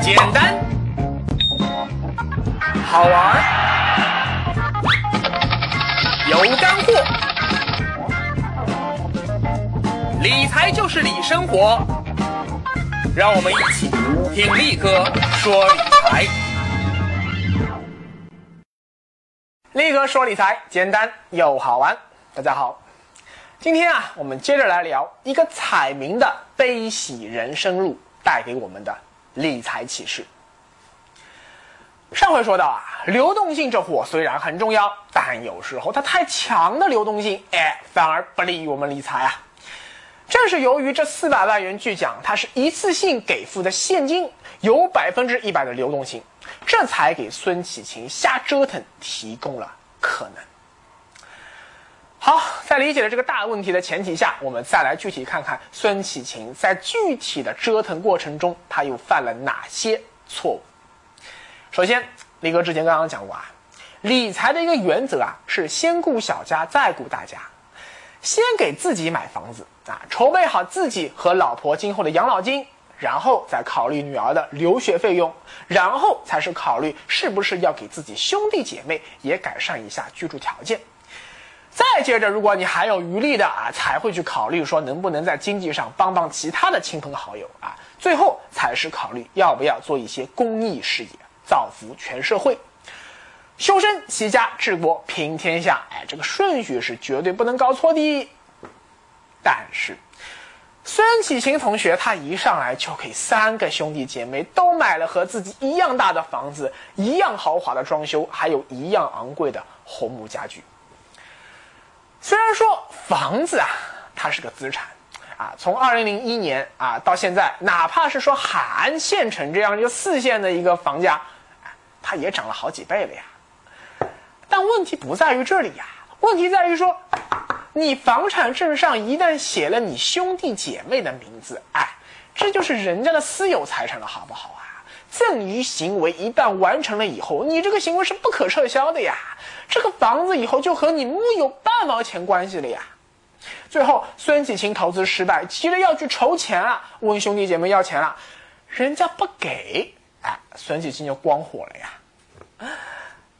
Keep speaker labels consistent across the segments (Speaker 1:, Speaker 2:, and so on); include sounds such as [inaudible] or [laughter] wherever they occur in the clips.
Speaker 1: 简单，好玩，有干货。理财就是理生活，让我们一起听力哥说理财。力哥说理财，简单又好玩。大家好，今天啊，我们接着来聊一个彩民的悲喜人生路带给我们的理财启示。上回说到啊，流动性这货虽然很重要，但有时候它太强的流动性，哎，反而不利于我们理财啊。正是由于这四百万元巨奖，它是一次性给付的现金，有百分之一百的流动性，这才给孙启琴瞎折腾提供了可能。好，在理解了这个大问题的前提下，我们再来具体看看孙启琴在具体的折腾过程中，他又犯了哪些错误。首先，李哥之前刚刚讲过啊，理财的一个原则啊，是先顾小家，再顾大家，先给自己买房子啊，筹备好自己和老婆今后的养老金，然后再考虑女儿的留学费用，然后才是考虑是不是要给自己兄弟姐妹也改善一下居住条件。再接着，如果你还有余力的啊，才会去考虑说能不能在经济上帮帮其他的亲朋好友啊。最后才是考虑要不要做一些公益事业，造福全社会。修身齐家治国平天下，哎，这个顺序是绝对不能搞错的。但是，孙启勤同学他一上来就给三个兄弟姐妹都买了和自己一样大的房子，一样豪华的装修，还有一样昂贵的红木家具。虽然说房子啊，它是个资产，啊，从二零零一年啊到现在，哪怕是说海安县城这样一个四线的一个房价，它也涨了好几倍了呀。但问题不在于这里呀，问题在于说，你房产证上一旦写了你兄弟姐妹的名字，哎，这就是人家的私有财产了，好不好啊？赠与行为一旦完成了以后，你这个行为是不可撤销的呀。这个房子以后就和你木有半毛钱关系了呀。最后，孙启清投资失败，急着要去筹钱啊，问兄弟姐妹要钱了，人家不给，哎，孙启清就光火了呀。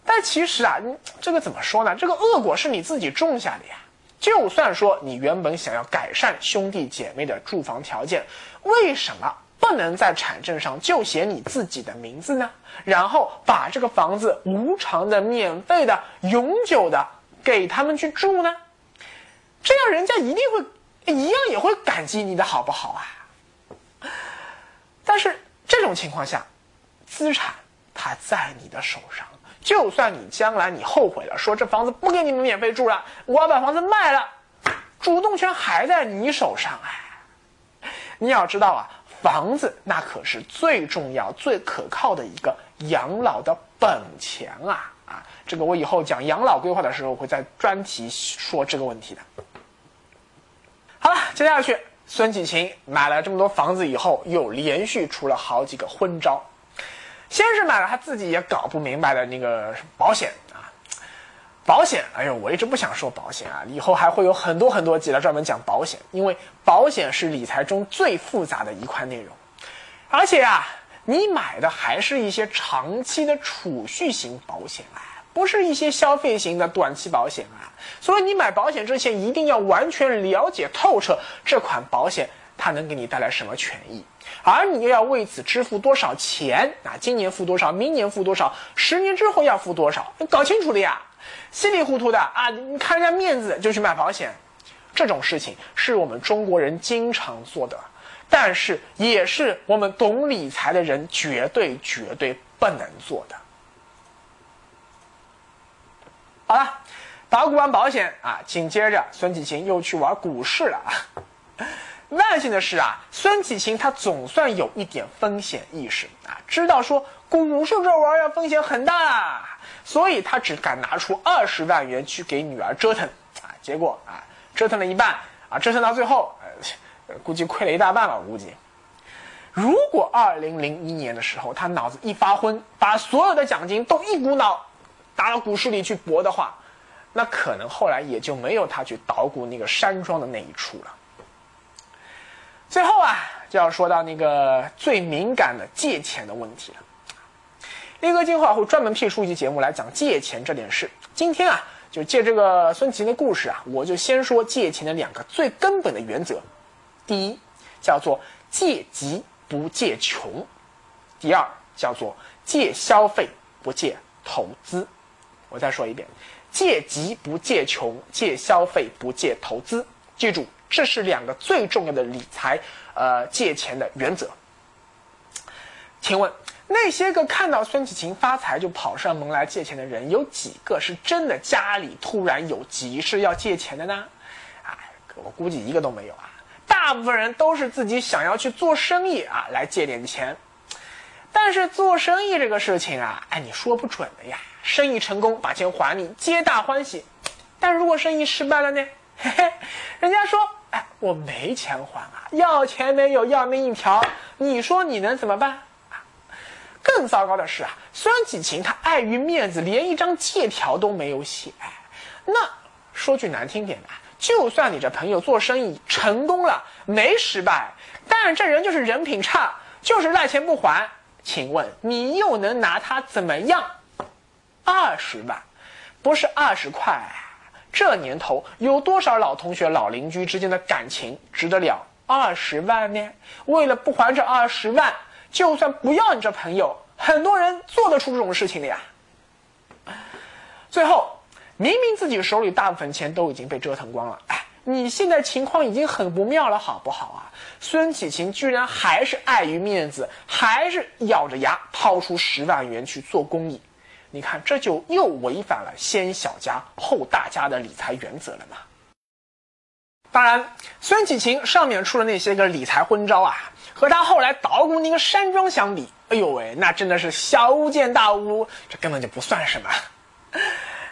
Speaker 1: 但其实啊，这个怎么说呢？这个恶果是你自己种下的呀。就算说你原本想要改善兄弟姐妹的住房条件，为什么？不能在产证上就写你自己的名字呢？然后把这个房子无偿的、免费的、永久的给他们去住呢？这样人家一定会一样也会感激你的好不好啊？但是这种情况下，资产它在你的手上，就算你将来你后悔了，说这房子不给你们免费住了，我要把房子卖了，主动权还在你手上哎！你要知道啊。房子那可是最重要、最可靠的一个养老的本钱啊！啊，这个我以后讲养老规划的时候会在专题说这个问题的。好了，接下去，孙启琴买了这么多房子以后，又连续出了好几个昏招。先是买了他自己也搞不明白的那个保险。保险，哎呦，我一直不想说保险啊，以后还会有很多很多集来专门讲保险，因为保险是理财中最复杂的一块内容，而且啊，你买的还是一些长期的储蓄型保险啊，不是一些消费型的短期保险啊，所以你买保险之前一定要完全了解透彻这款保险它能给你带来什么权益，而你又要为此支付多少钱啊？今年付多少，明年付多少，十年之后要付多少，搞清楚了呀。稀里糊涂的啊！你看人家面子就去买保险，这种事情是我们中国人经常做的，但是也是我们懂理财的人绝对绝对不能做的。好了，捣鼓完保险啊，紧接着孙启琴又去玩股市了。万幸的是啊，孙启勤他总算有一点风险意识啊，知道说股市这玩意儿风险很大。所以他只敢拿出二十万元去给女儿折腾，啊，结果啊，折腾了一半，啊，折腾到最后，呃，估计亏了一大半了。估计，如果二零零一年的时候他脑子一发昏，把所有的奖金都一股脑打到股市里去搏的话，那可能后来也就没有他去捣鼓那个山庄的那一出了。最后啊，就要说到那个最敏感的借钱的问题了。力哥今后会专门辟出一期节目来讲借钱这件事。今天啊，就借这个孙琦的故事啊，我就先说借钱的两个最根本的原则。第一，叫做借急不借穷；第二，叫做借消费不借投资。我再说一遍：借急不借穷，借消费不借投资。记住，这是两个最重要的理财呃借钱的原则。请问？那些个看到孙启勤发财就跑上门来借钱的人，有几个是真的家里突然有急事要借钱的呢？啊，我估计一个都没有啊。大部分人都是自己想要去做生意啊，来借点钱。但是做生意这个事情啊，哎，你说不准的呀。生意成功把钱还你，皆大欢喜；但如果生意失败了呢？嘿嘿，人家说，哎，我没钱还啊，要钱没有，要命一条。你说你能怎么办？更糟糕的是啊，孙启勤他碍于面子，连一张借条都没有写。那说句难听点的，就算你这朋友做生意成功了，没失败，但这人就是人品差，就是赖钱不还。请问你又能拿他怎么样？二十万，不是二十块。这年头有多少老同学、老邻居之间的感情值得了二十万呢？为了不还这二十万。就算不要你这朋友，很多人做得出这种事情的呀。最后，明明自己手里大部分钱都已经被折腾光了，哎，你现在情况已经很不妙了，好不好啊？孙启琴居然还是碍于面子，还是咬着牙掏出十万元去做公益，你看这就又违反了先小家后大家的理财原则了嘛？当然，孙启琴上面出的那些个理财昏招啊。和他后来捣鼓那个山庄相比，哎呦喂，那真的是小巫见大巫，这根本就不算什么。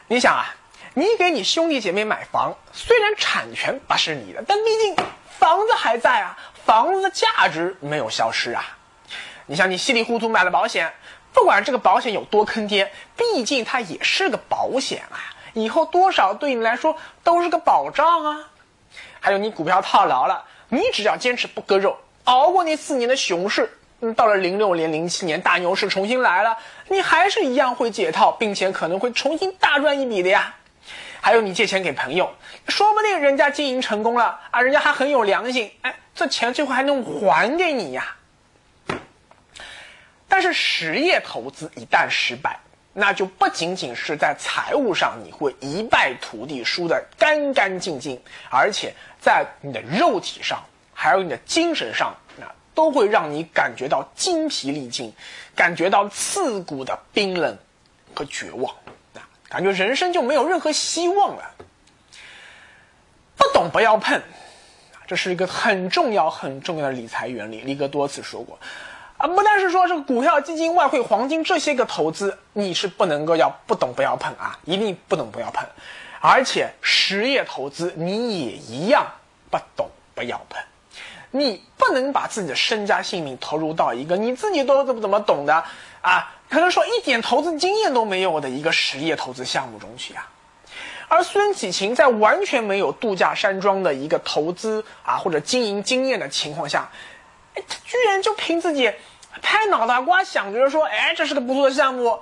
Speaker 1: 你想啊，你给你兄弟姐妹买房，虽然产权不是你的，但毕竟房子还在啊，房子的价值没有消失啊。你像你稀里糊涂买了保险，不管这个保险有多坑爹，毕竟它也是个保险啊，以后多少对你来说都是个保障啊。还有你股票套牢了，你只要坚持不割肉。熬过那四年的熊市，嗯，到了零六年、零七年大牛市重新来了，你还是一样会解套，并且可能会重新大赚一笔的呀。还有你借钱给朋友，说不定人家经营成功了啊，人家还很有良心，哎，这钱最后还能还给你呀。但是实业投资一旦失败，那就不仅仅是在财务上你会一败涂地、输得干干净净，而且在你的肉体上。还有你的精神上，那都会让你感觉到精疲力尽，感觉到刺骨的冰冷和绝望，啊，感觉人生就没有任何希望了。不懂不要碰，这是一个很重要很重要的理财原理。李哥多次说过，不但是说这个股票、基金、外汇、黄金这些个投资，你是不能够要不懂不要碰啊，一定不懂不要碰。而且实业投资你也一样不懂不要碰。你不能把自己的身家性命投入到一个你自己都怎么怎么懂的啊，可能说一点投资经验都没有的一个实业投资项目中去啊。而孙启琴在完全没有度假山庄的一个投资啊或者经营经验的情况下，他居然就凭自己拍脑袋瓜想着说，哎，这是个不错的项目。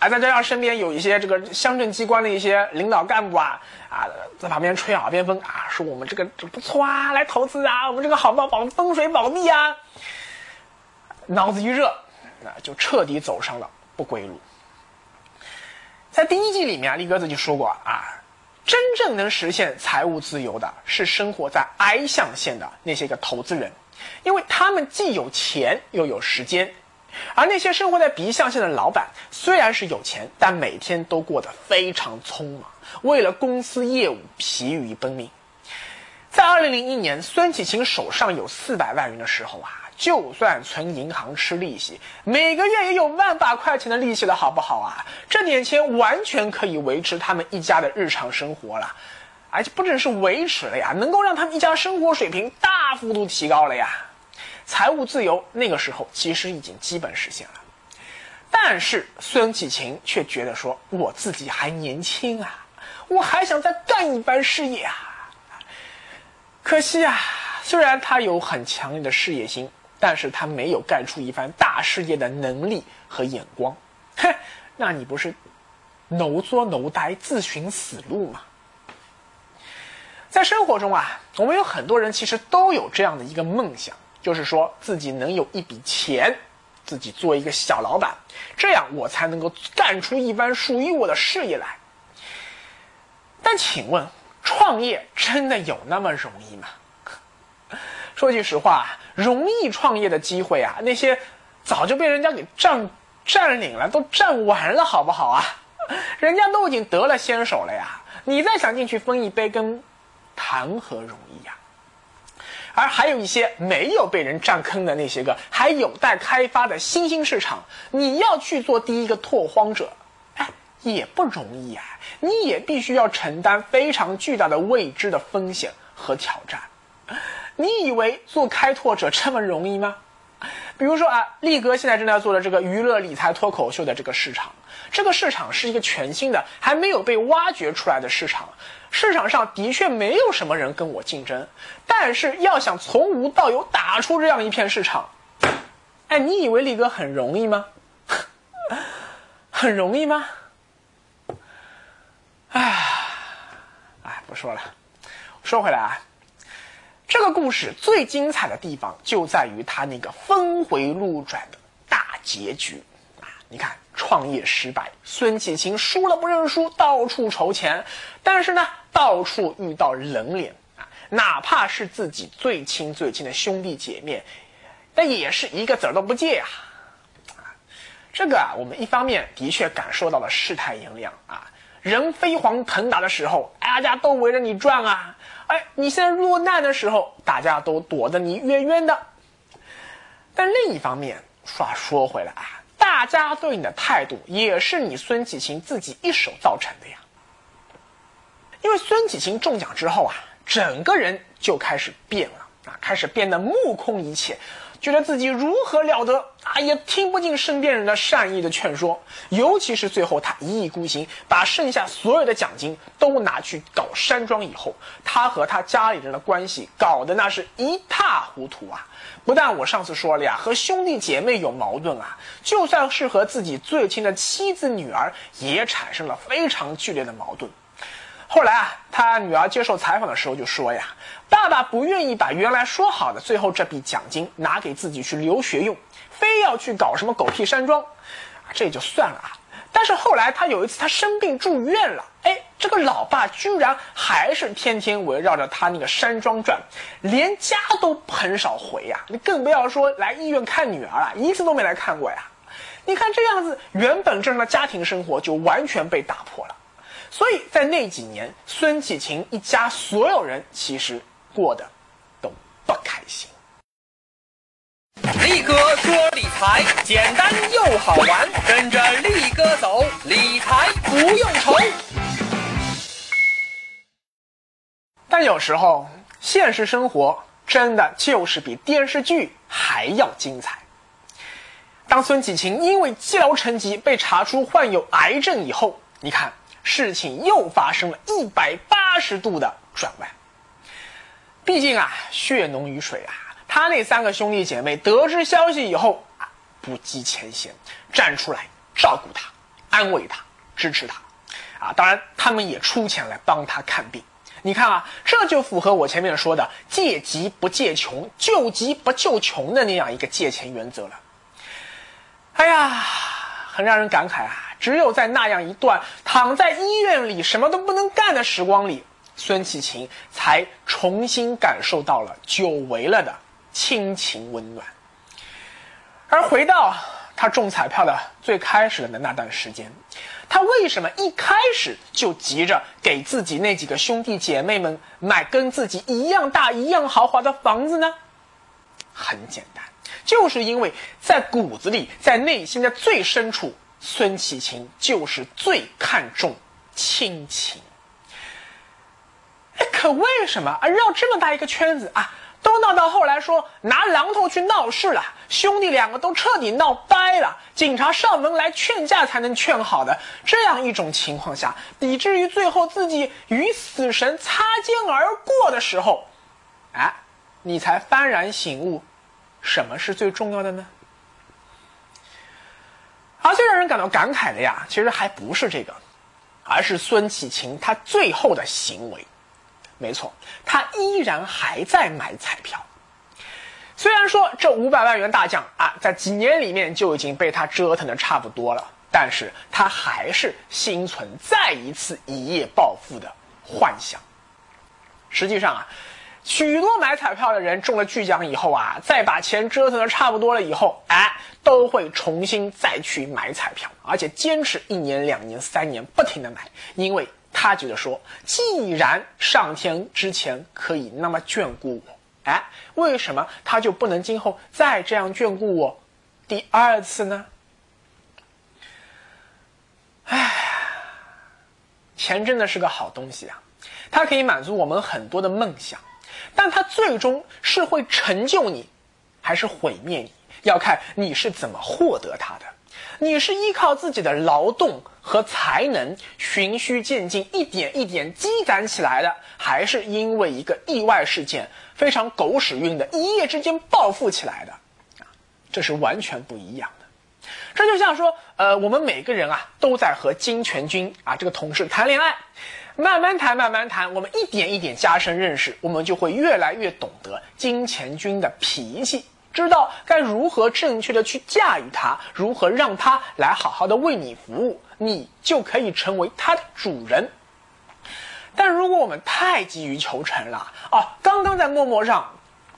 Speaker 1: 啊再加上身边有一些这个乡镇机关的一些领导干部啊啊，在旁边吹耳边风啊，说我们这个不错啊，来投资啊，我们这个好保保风水宝地啊，脑子一热，那就彻底走上了不归路。在第一季里面，力哥自己说过啊，真正能实现财务自由的是生活在 I 象限的那些个投资人，因为他们既有钱又有时间。而那些生活在 B 象限的老板，虽然是有钱，但每天都过得非常匆忙，为了公司业务疲于奔命。在二零零一年，孙启琴手上有四百万元的时候啊，就算存银行吃利息，每个月也有万把块钱的利息了，好不好啊？这点钱完全可以维持他们一家的日常生活了，而且不只是维持了呀，能够让他们一家生活水平大幅度提高了呀。财务自由那个时候其实已经基本实现了，但是孙启勤却觉得说我自己还年轻啊，我还想再干一番事业啊。可惜啊，虽然他有很强烈的事业心，但是他没有干出一番大事业的能力和眼光。[laughs] 哼，那你不是奴作奴呆，自寻死路吗？在生活中啊，我们有很多人其实都有这样的一个梦想，就是说自己能有一笔钱，自己做一个小老板，这样我才能够干出一番属于我的事业来。但请问，创业真的有那么容易吗？[laughs] 说句实话，容易创业的机会啊，那些早就被人家给占占领了，都占完了，好不好啊？[laughs] 人家都已经得了先手了呀，你再想进去分一杯羹。谈何容易呀！而还有一些没有被人占坑的那些个还有待开发的新兴市场，你要去做第一个拓荒者，哎，也不容易啊！你也必须要承担非常巨大的未知的风险和挑战。你以为做开拓者这么容易吗？比如说啊，力哥现在正在做的这个娱乐理财脱口秀的这个市场，这个市场是一个全新的、还没有被挖掘出来的市场。市场上的确没有什么人跟我竞争，但是要想从无到有打出这样一片市场，哎，你以为力哥很容易吗？[laughs] 很容易吗？哎，哎，不说了。说回来啊，这个故事最精彩的地方就在于它那个峰回路转的大结局啊！你看。创业失败，孙启清输了不认输，到处筹钱，但是呢，到处遇到冷脸啊，哪怕是自己最亲最亲的兄弟姐妹，那也是一个子儿都不借呀。这个啊，我们一方面的确感受到了世态炎凉啊，人飞黄腾达的时候，大家都围着你转啊，哎，你现在落难的时候，大家都躲得你远远的。但另一方面，话说回来啊。大家对你的态度也是你孙启清自己一手造成的呀。因为孙启清中奖之后啊，整个人就开始变了啊，开始变得目空一切，觉得自己如何了得啊，也听不进身边人的善意的劝说。尤其是最后他一意孤行，把剩下所有的奖金都拿去搞山庄以后，他和他家里人的关系搞得那是一塌糊涂啊。不但我上次说了呀，和兄弟姐妹有矛盾啊，就算是和自己最亲的妻子、女儿，也产生了非常剧烈的矛盾。后来啊，他女儿接受采访的时候就说呀：“爸爸不愿意把原来说好的最后这笔奖金拿给自己去留学用，非要去搞什么狗屁山庄，这也就算了啊。”但是后来他有一次他生病住院了，哎，这个老爸居然还是天天围绕着他那个山庄转，连家都很少回呀。你更不要说来医院看女儿了，一次都没来看过呀。你看这样子，原本正常的家庭生活就完全被打破了。所以在那几年，孙启琴一家所有人其实过得都不开心。
Speaker 2: 力哥说理财简单又好玩，跟着力哥走，理财不用愁。
Speaker 1: 但有时候，现实生活真的就是比电视剧还要精彩。当孙启琴因为积劳成疾被查出患有癌症以后，你看事情又发生了一百八十度的转弯。毕竟啊，血浓于水啊。他那三个兄弟姐妹得知消息以后啊，不计前嫌，站出来照顾他、安慰他、支持他，啊，当然他们也出钱来帮他看病。你看啊，这就符合我前面说的“借急不借穷，救急不救穷”的那样一个借钱原则了。哎呀，很让人感慨啊！只有在那样一段躺在医院里什么都不能干的时光里，孙启琴才重新感受到了久违了的。亲情温暖，而回到他中彩票的最开始的那段时间，他为什么一开始就急着给自己那几个兄弟姐妹们买跟自己一样大、一样豪华的房子呢？很简单，就是因为在骨子里，在内心的最深处，孙启琴就是最看重亲情。可为什么啊？绕这么大一个圈子啊？都闹到后来说拿榔头去闹事了，兄弟两个都彻底闹掰了，警察上门来劝架才能劝好的这样一种情况下，以至于最后自己与死神擦肩而过的时候，哎，你才幡然醒悟，什么是最重要的呢？而最让人感到感慨的呀，其实还不是这个，而是孙启琴他最后的行为。没错，他依然还在买彩票。虽然说这五百万元大奖啊，在几年里面就已经被他折腾的差不多了，但是他还是心存再一次一夜暴富的幻想。实际上啊，许多买彩票的人中了巨奖以后啊，再把钱折腾的差不多了以后，哎，都会重新再去买彩票，而且坚持一年、两年、三年不停的买，因为他觉得说，既然上天之前可以那么眷顾我。哎，为什么他就不能今后再这样眷顾我第二次呢？哎，钱真的是个好东西啊，它可以满足我们很多的梦想，但它最终是会成就你，还是毁灭你，要看你是怎么获得它的。你是依靠自己的劳动和才能循序渐进，一点一点积攒起来的，还是因为一个意外事件？非常狗屎运的，一夜之间暴富起来的，啊，这是完全不一样的。这就像说，呃，我们每个人啊，都在和金泉君啊这个同事谈恋爱，慢慢谈，慢慢谈，我们一点一点加深认识，我们就会越来越懂得金钱君的脾气，知道该如何正确的去驾驭他，如何让他来好好的为你服务，你就可以成为他的主人。但如果我们太急于求成了啊，刚刚在陌陌上，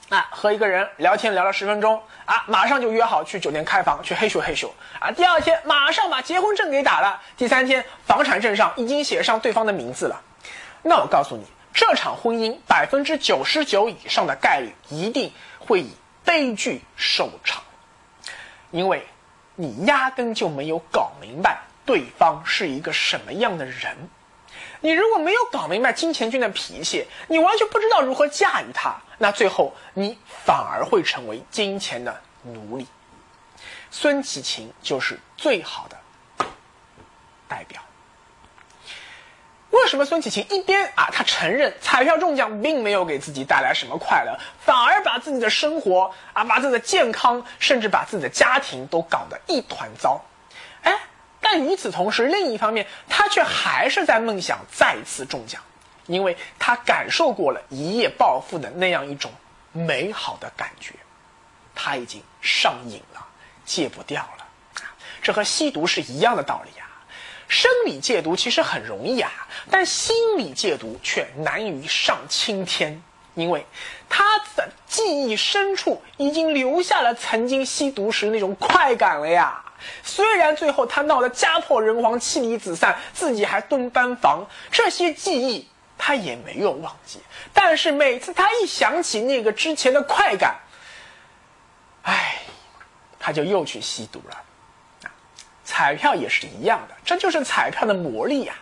Speaker 1: 啊和一个人聊天聊了十分钟啊，马上就约好去酒店开房去嘿咻嘿咻。啊，第二天马上把结婚证给打了，第三天房产证上已经写上对方的名字了，那我告诉你，这场婚姻百分之九十九以上的概率一定会以悲剧收场，因为你压根就没有搞明白对方是一个什么样的人。你如果没有搞明白金钱君的脾气，你完全不知道如何驾驭他，那最后你反而会成为金钱的奴隶。孙启琴就是最好的代表。为什么孙启琴一边啊，他承认彩票中奖并没有给自己带来什么快乐，反而把自己的生活啊，把自己的健康，甚至把自己的家庭都搞得一团糟？哎。但与此同时，另一方面，他却还是在梦想再次中奖，因为他感受过了一夜暴富的那样一种美好的感觉，他已经上瘾了，戒不掉了。这和吸毒是一样的道理啊。生理戒毒其实很容易啊，但心理戒毒却难于上青天，因为他的记忆深处已经留下了曾经吸毒时那种快感了呀。虽然最后他闹得家破人亡、妻离子散，自己还蹲班房，这些记忆他也没有忘记。但是每次他一想起那个之前的快感，唉，他就又去吸毒了。彩票也是一样的，这就是彩票的魔力呀。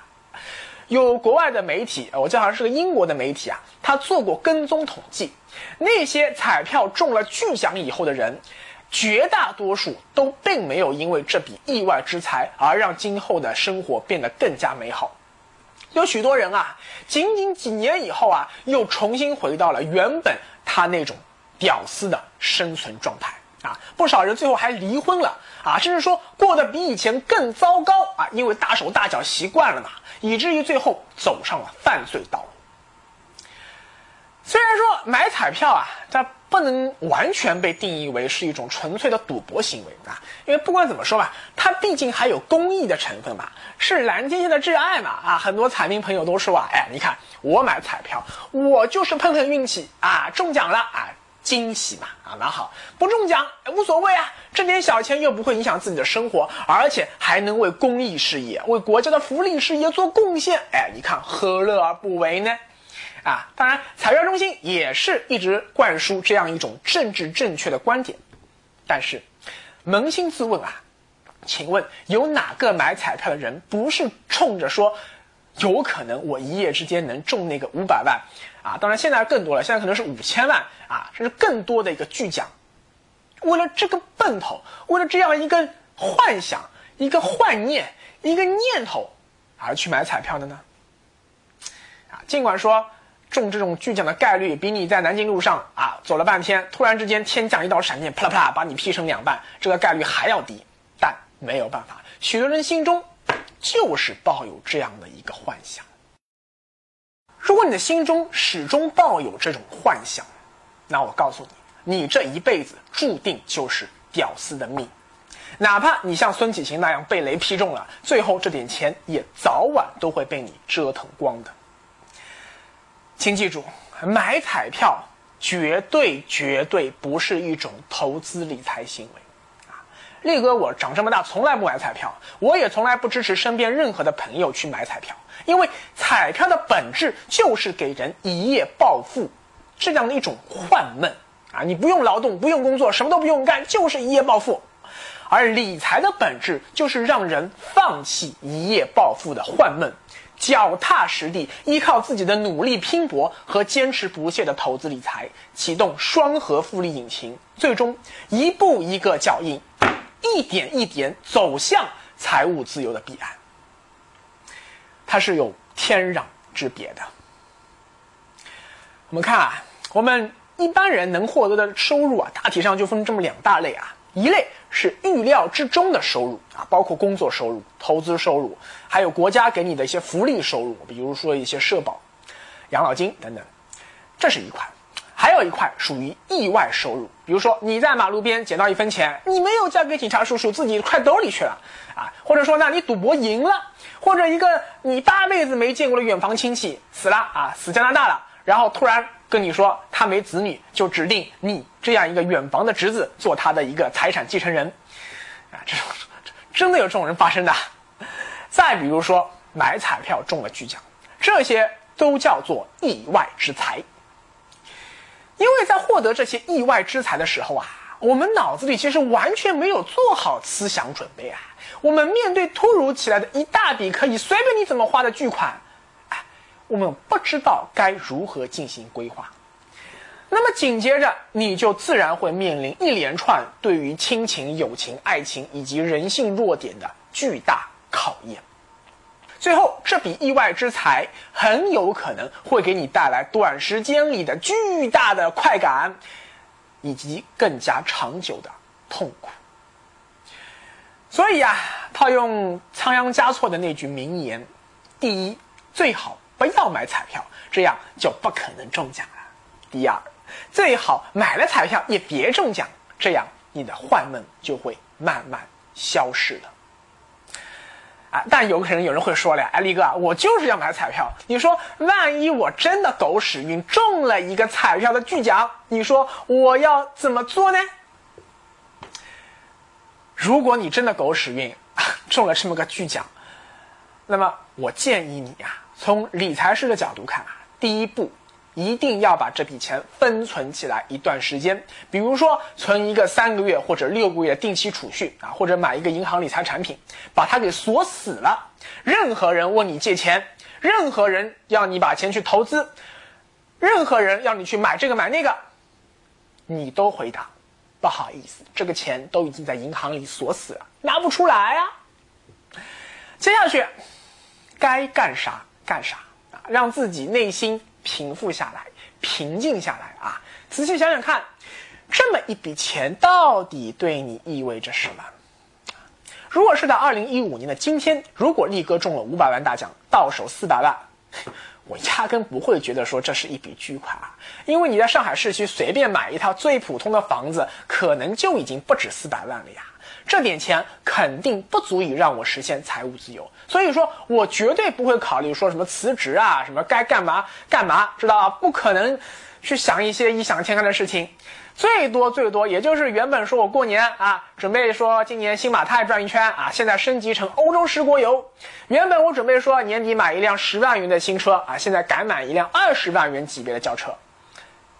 Speaker 1: 有国外的媒体，我记得好像是个英国的媒体啊，他做过跟踪统计，那些彩票中了巨奖以后的人。绝大多数都并没有因为这笔意外之财而让今后的生活变得更加美好，有许多人啊，仅仅几年以后啊，又重新回到了原本他那种屌丝的生存状态。啊，不少人最后还离婚了。啊，甚至说过得比以前更糟糕。啊，因为大手大脚习惯了嘛，以至于最后走上了犯罪道路。虽然说买彩票啊，它不能完全被定义为是一种纯粹的赌博行为啊，因为不管怎么说吧，它毕竟还有公益的成分嘛，是蓝天下的挚爱嘛啊！很多彩民朋友都说啊，哎，你看我买彩票，我就是碰碰运气啊，中奖了啊，惊喜嘛啊，蛮好；不中奖无所谓啊，这点小钱又不会影响自己的生活，而且还能为公益事业、为国家的福利事业做贡献，哎，你看何乐而不为呢？啊，当然，彩票中心也是一直灌输这样一种政治正确的观点，但是，扪心自问啊，请问有哪个买彩票的人不是冲着说，有可能我一夜之间能中那个五百万啊？当然现在更多了，现在可能是五千万啊，甚至更多的一个巨奖，为了这个奔头，为了这样一个幻想、一个幻念、一个念头而去买彩票的呢？啊，尽管说。中这种巨奖的概率比你在南京路上啊走了半天，突然之间天降一道闪电，啪啦啪啦把你劈成两半，这个概率还要低。但没有办法，许多人心中就是抱有这样的一个幻想。如果你的心中始终抱有这种幻想，那我告诉你，你这一辈子注定就是屌丝的命。哪怕你像孙启琴那样被雷劈中了，最后这点钱也早晚都会被你折腾光的。请记住，买彩票绝对绝对不是一种投资理财行为。啊，力哥，我长这么大从来不买彩票，我也从来不支持身边任何的朋友去买彩票，因为彩票的本质就是给人一夜暴富这样的一种幻梦啊！你不用劳动，不用工作，什么都不用干，就是一夜暴富。而理财的本质就是让人放弃一夜暴富的幻梦，脚踏实地，依靠自己的努力拼搏和坚持不懈的投资理财，启动双核复利引擎，最终一步一个脚印，一点一点走向财务自由的彼岸。它是有天壤之别的。我们看啊，我们一般人能获得的收入啊，大体上就分这么两大类啊。一类是预料之中的收入啊，包括工作收入、投资收入，还有国家给你的一些福利收入，比如说一些社保、养老金等等，这是一块。还有一块属于意外收入，比如说你在马路边捡到一分钱，你没有交给警察叔叔，自己揣兜里去了啊，或者说呢你赌博赢了，或者一个你八辈子没见过的远房亲戚死了啊，死加拿大了，然后突然。跟你说他没子女，就指定你这样一个远房的侄子做他的一个财产继承人，啊，这种真的有这种人发生的。再比如说买彩票中了巨奖，这些都叫做意外之财。因为在获得这些意外之财的时候啊，我们脑子里其实完全没有做好思想准备啊。我们面对突如其来的一大笔可以随便你怎么花的巨款。我们不知道该如何进行规划，那么紧接着你就自然会面临一连串对于亲情、友情、爱情以及人性弱点的巨大考验。最后，这笔意外之财很有可能会给你带来短时间里的巨大的快感，以及更加长久的痛苦。所以啊，套用仓央嘉措的那句名言：第一，最好。不要买彩票，这样就不可能中奖了。第二，最好买了彩票也别中奖，这样你的幻梦就会慢慢消失了。啊，但有可能有人会说了，哎，力哥，我就是要买彩票。你说，万一我真的狗屎运中了一个彩票的巨奖，你说我要怎么做呢？如果你真的狗屎运 [laughs] 中了这么个巨奖，那么我建议你呀。从理财师的角度看啊，第一步一定要把这笔钱分存起来一段时间，比如说存一个三个月或者六个月定期储蓄啊，或者买一个银行理财产品，把它给锁死了。任何人问你借钱，任何人要你把钱去投资，任何人要你去买这个买那个，你都回答不好意思，这个钱都已经在银行里锁死了，拿不出来啊。接下去该干啥？干啥啊？让自己内心平复下来，平静下来啊！仔细想想看，这么一笔钱到底对你意味着什么？如果是在二零一五年的今天，如果力哥中了五百万大奖，到手四百万，[laughs] 我压根不会觉得说这是一笔巨款啊！因为你在上海市区随便买一套最普通的房子，可能就已经不止四百万了呀。这点钱肯定不足以让我实现财务自由，所以说我绝对不会考虑说什么辞职啊，什么该干嘛干嘛，知道吧？不可能去想一些异想天开的事情，最多最多也就是原本说我过年啊，准备说今年新马泰转一圈啊，现在升级成欧洲十国游。原本我准备说年底买一辆十万元的新车啊，现在改买一辆二十万元级别的轿车，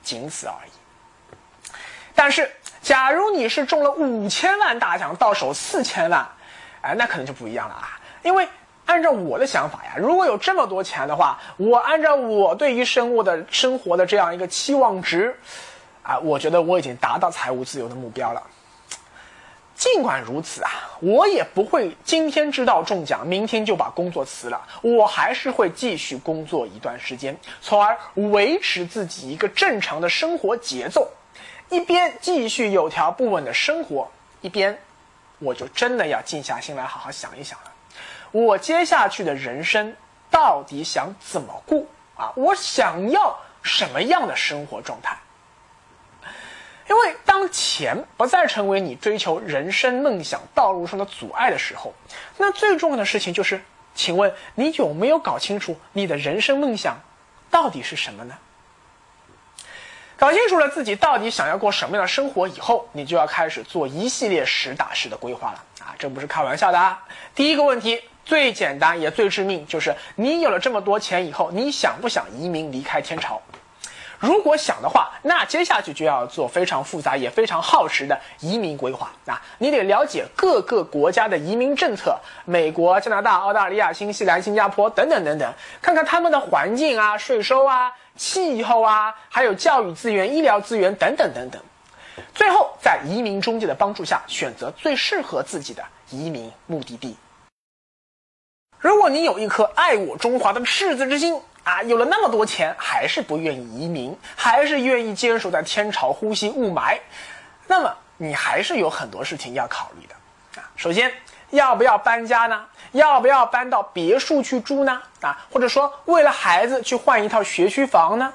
Speaker 1: 仅此而已。但是。假如你是中了五千万大奖，到手四千万，哎，那可能就不一样了啊！因为按照我的想法呀，如果有这么多钱的话，我按照我对于生物的生活的这样一个期望值，啊，我觉得我已经达到财务自由的目标了。尽管如此啊，我也不会今天知道中奖，明天就把工作辞了，我还是会继续工作一段时间，从而维持自己一个正常的生活节奏，一边继续有条不紊的生活，一边我就真的要静下心来好好想一想了，我接下去的人生到底想怎么过啊？我想要什么样的生活状态？因为当钱不再成为你追求人生梦想道路上的阻碍的时候，那最重要的事情就是，请问你有没有搞清楚你的人生梦想到底是什么呢？搞清楚了自己到底想要过什么样的生活以后，你就要开始做一系列实打实的规划了啊！这不是开玩笑的啊！第一个问题最简单也最致命，就是你有了这么多钱以后，你想不想移民离开天朝？如果想的话，那接下去就要做非常复杂也非常耗时的移民规划啊！你得了解各个国家的移民政策，美国、加拿大、澳大利亚、新西兰、新加坡等等等等，看看他们的环境啊、税收啊、气候啊，还有教育资源、医疗资源等等等等。最后，在移民中介的帮助下，选择最适合自己的移民目的地。如果你有一颗爱我中华的赤子之心。啊，有了那么多钱，还是不愿意移民，还是愿意坚守在天朝呼吸雾霾，那么你还是有很多事情要考虑的啊。首先，要不要搬家呢？要不要搬到别墅去住呢？啊，或者说为了孩子去换一套学区房呢？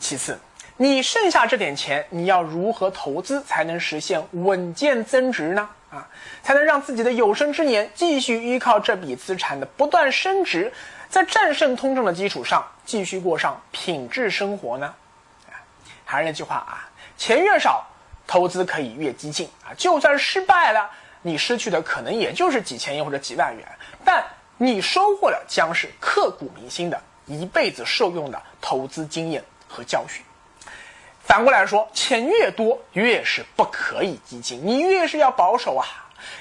Speaker 1: 其次，你剩下这点钱，你要如何投资才能实现稳健增值呢？啊，才能让自己的有生之年继续依靠这笔资产的不断升值。在战胜通胀的基础上，继续过上品质生活呢？还是那句话啊，钱越少，投资可以越激进啊。就算失败了，你失去的可能也就是几千元或者几万元，但你收获的将是刻骨铭心的、一辈子受用的投资经验和教训。反过来说，钱越多，越是不可以激进，你越是要保守啊，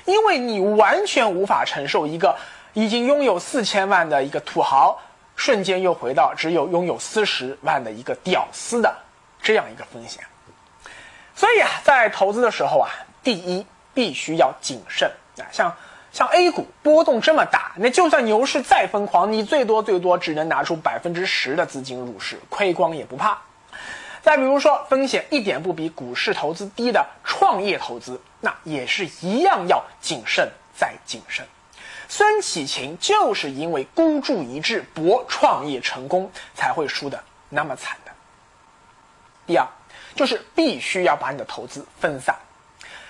Speaker 1: 因为你完全无法承受一个。已经拥有四千万的一个土豪，瞬间又回到只有拥有四十万的一个屌丝的这样一个风险。所以啊，在投资的时候啊，第一必须要谨慎啊。像像 A 股波动这么大，那就算牛市再疯狂，你最多最多只能拿出百分之十的资金入市，亏光也不怕。再比如说，风险一点不比股市投资低的创业投资，那也是一样要谨慎再谨慎。孙启勤就是因为孤注一掷博创业成功，才会输的那么惨的。第二，就是必须要把你的投资分散，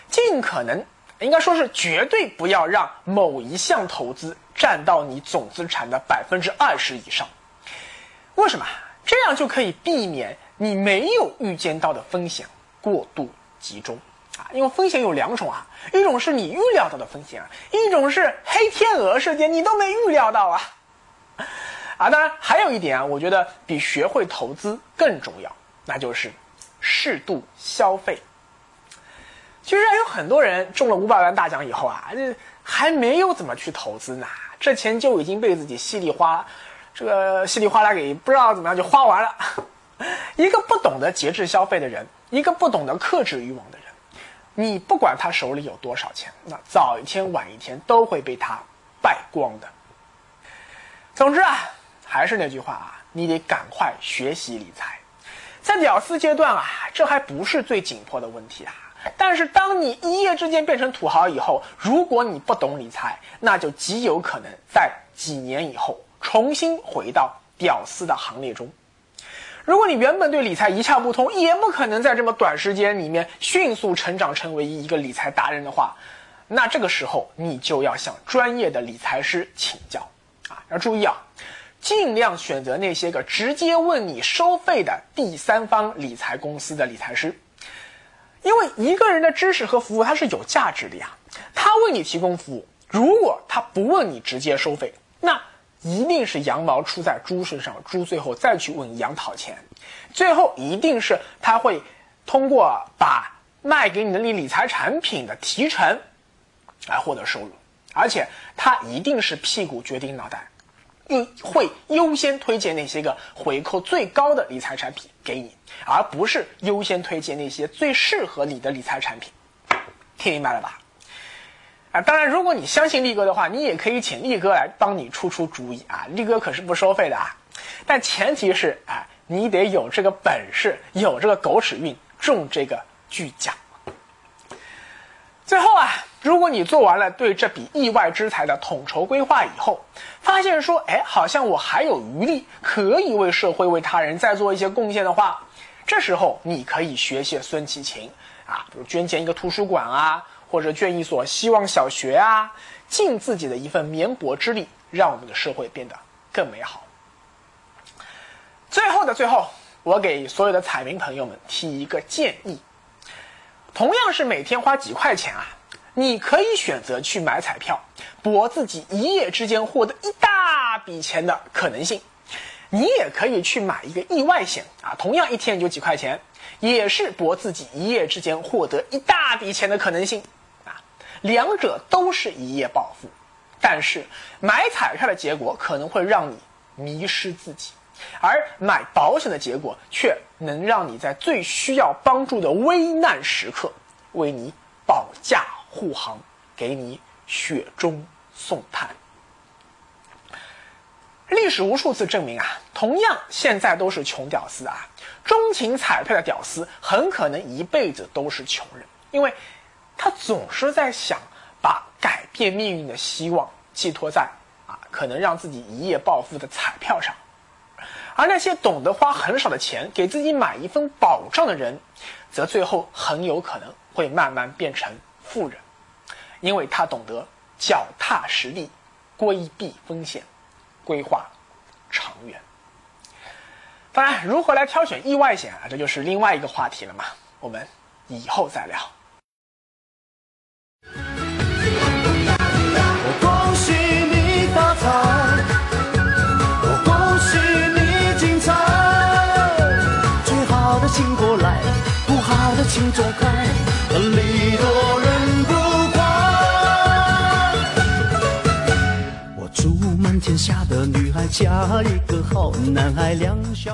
Speaker 1: 尽可能，应该说是绝对不要让某一项投资占到你总资产的百分之二十以上。为什么？这样就可以避免你没有预见到的风险过度集中啊。因为风险有两种啊，一种是你预料到的风险，一种是黑天鹅事件你都没预料到啊。啊，当然还有一点啊，我觉得比学会投资更重要，那就是适度消费。其实还有很多人中了五百万大奖以后啊，这还没有怎么去投资呢，这钱就已经被自己稀里哗，这个稀里哗啦给不知道怎么样就花完了。[laughs] 一个不懂得节制消费的人，一个不懂得克制欲望的人。你不管他手里有多少钱，那早一天晚一天都会被他败光的。总之啊，还是那句话啊，你得赶快学习理财。在屌丝阶段啊，这还不是最紧迫的问题啊。但是当你一夜之间变成土豪以后，如果你不懂理财，那就极有可能在几年以后重新回到屌丝的行列中。如果你原本对理财一窍不通，也不可能在这么短时间里面迅速成长成为一个理财达人的话，那这个时候你就要向专业的理财师请教啊！要注意啊，尽量选择那些个直接问你收费的第三方理财公司的理财师，因为一个人的知识和服务它是有价值的呀，他为你提供服务，如果他不问你直接收费，一定是羊毛出在猪身上，猪最后再去问羊讨钱，最后一定是他会通过把卖给你的理理财产品的提成来获得收入，而且他一定是屁股决定脑袋，优会优先推荐那些个回扣最高的理财产品给你，而不是优先推荐那些最适合你的理财产品，听明白了吧？啊，当然，如果你相信力哥的话，你也可以请力哥来帮你出出主意啊，力哥可是不收费的啊。但前提是，啊，你得有这个本事，有这个狗屎运，中这个巨奖。最后啊，如果你做完了对这笔意外之财的统筹规划以后，发现说，哎，好像我还有余力，可以为社会、为他人再做一些贡献的话，这时候你可以学学孙其勤啊，比如捐建一个图书馆啊。或者捐一所希望小学啊，尽自己的一份绵薄之力，让我们的社会变得更美好。最后的最后，我给所有的彩民朋友们提一个建议：同样是每天花几块钱啊，你可以选择去买彩票，博自己一夜之间获得一大笔钱的可能性；你也可以去买一个意外险啊，同样一天就几块钱，也是博自己一夜之间获得一大笔钱的可能性。两者都是一夜暴富，但是买彩票的结果可能会让你迷失自己，而买保险的结果却能让你在最需要帮助的危难时刻为你保驾护航，给你雪中送炭。历史无数次证明啊，同样现在都是穷屌丝啊，钟情彩票的屌丝很可能一辈子都是穷人，因为。他总是在想把改变命运的希望寄托在啊，可能让自己一夜暴富的彩票上，而那些懂得花很少的钱给自己买一份保障的人，则最后很有可能会慢慢变成富人，因为他懂得脚踏实地，规避风险，规划长远。当然，如何来挑选意外险啊，这就是另外一个话题了嘛，我们以后再聊。
Speaker 3: 彩我恭喜你精彩最好的请过来不好的请走开礼多人不怪我祝满天下的女孩嫁一个好男孩两小